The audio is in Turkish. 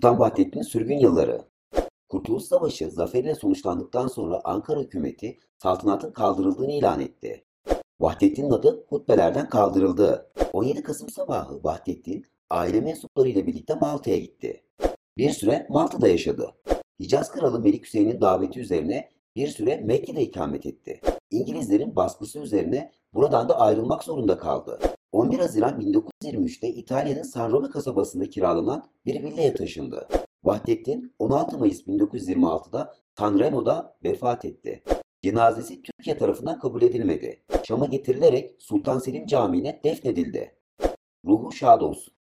Sultan Vahdettin'in sürgün yılları. Kurtuluş Savaşı zaferiyle sonuçlandıktan sonra Ankara hükümeti saltanatın kaldırıldığını ilan etti. Vahdettin'in adı hutbelerden kaldırıldı. 17 Kasım sabahı Vahdettin aile mensuplarıyla birlikte Malta'ya gitti. Bir süre Malta'da yaşadı. Hicaz Kralı Melik Hüseyin'in daveti üzerine bir süre Mekke'de ikamet etti. İngilizlerin baskısı üzerine buradan da ayrılmak zorunda kaldı. 11 Haziran 1923'te İtalya'nın San Rome kasabasında kiralanan bir villaya taşındı. Vahdettin 16 Mayıs 1926'da Sanremo'da vefat etti. Cenazesi Türkiye tarafından kabul edilmedi. Şam'a getirilerek Sultan Selim Camii'ne defnedildi. Ruhu şad olsun.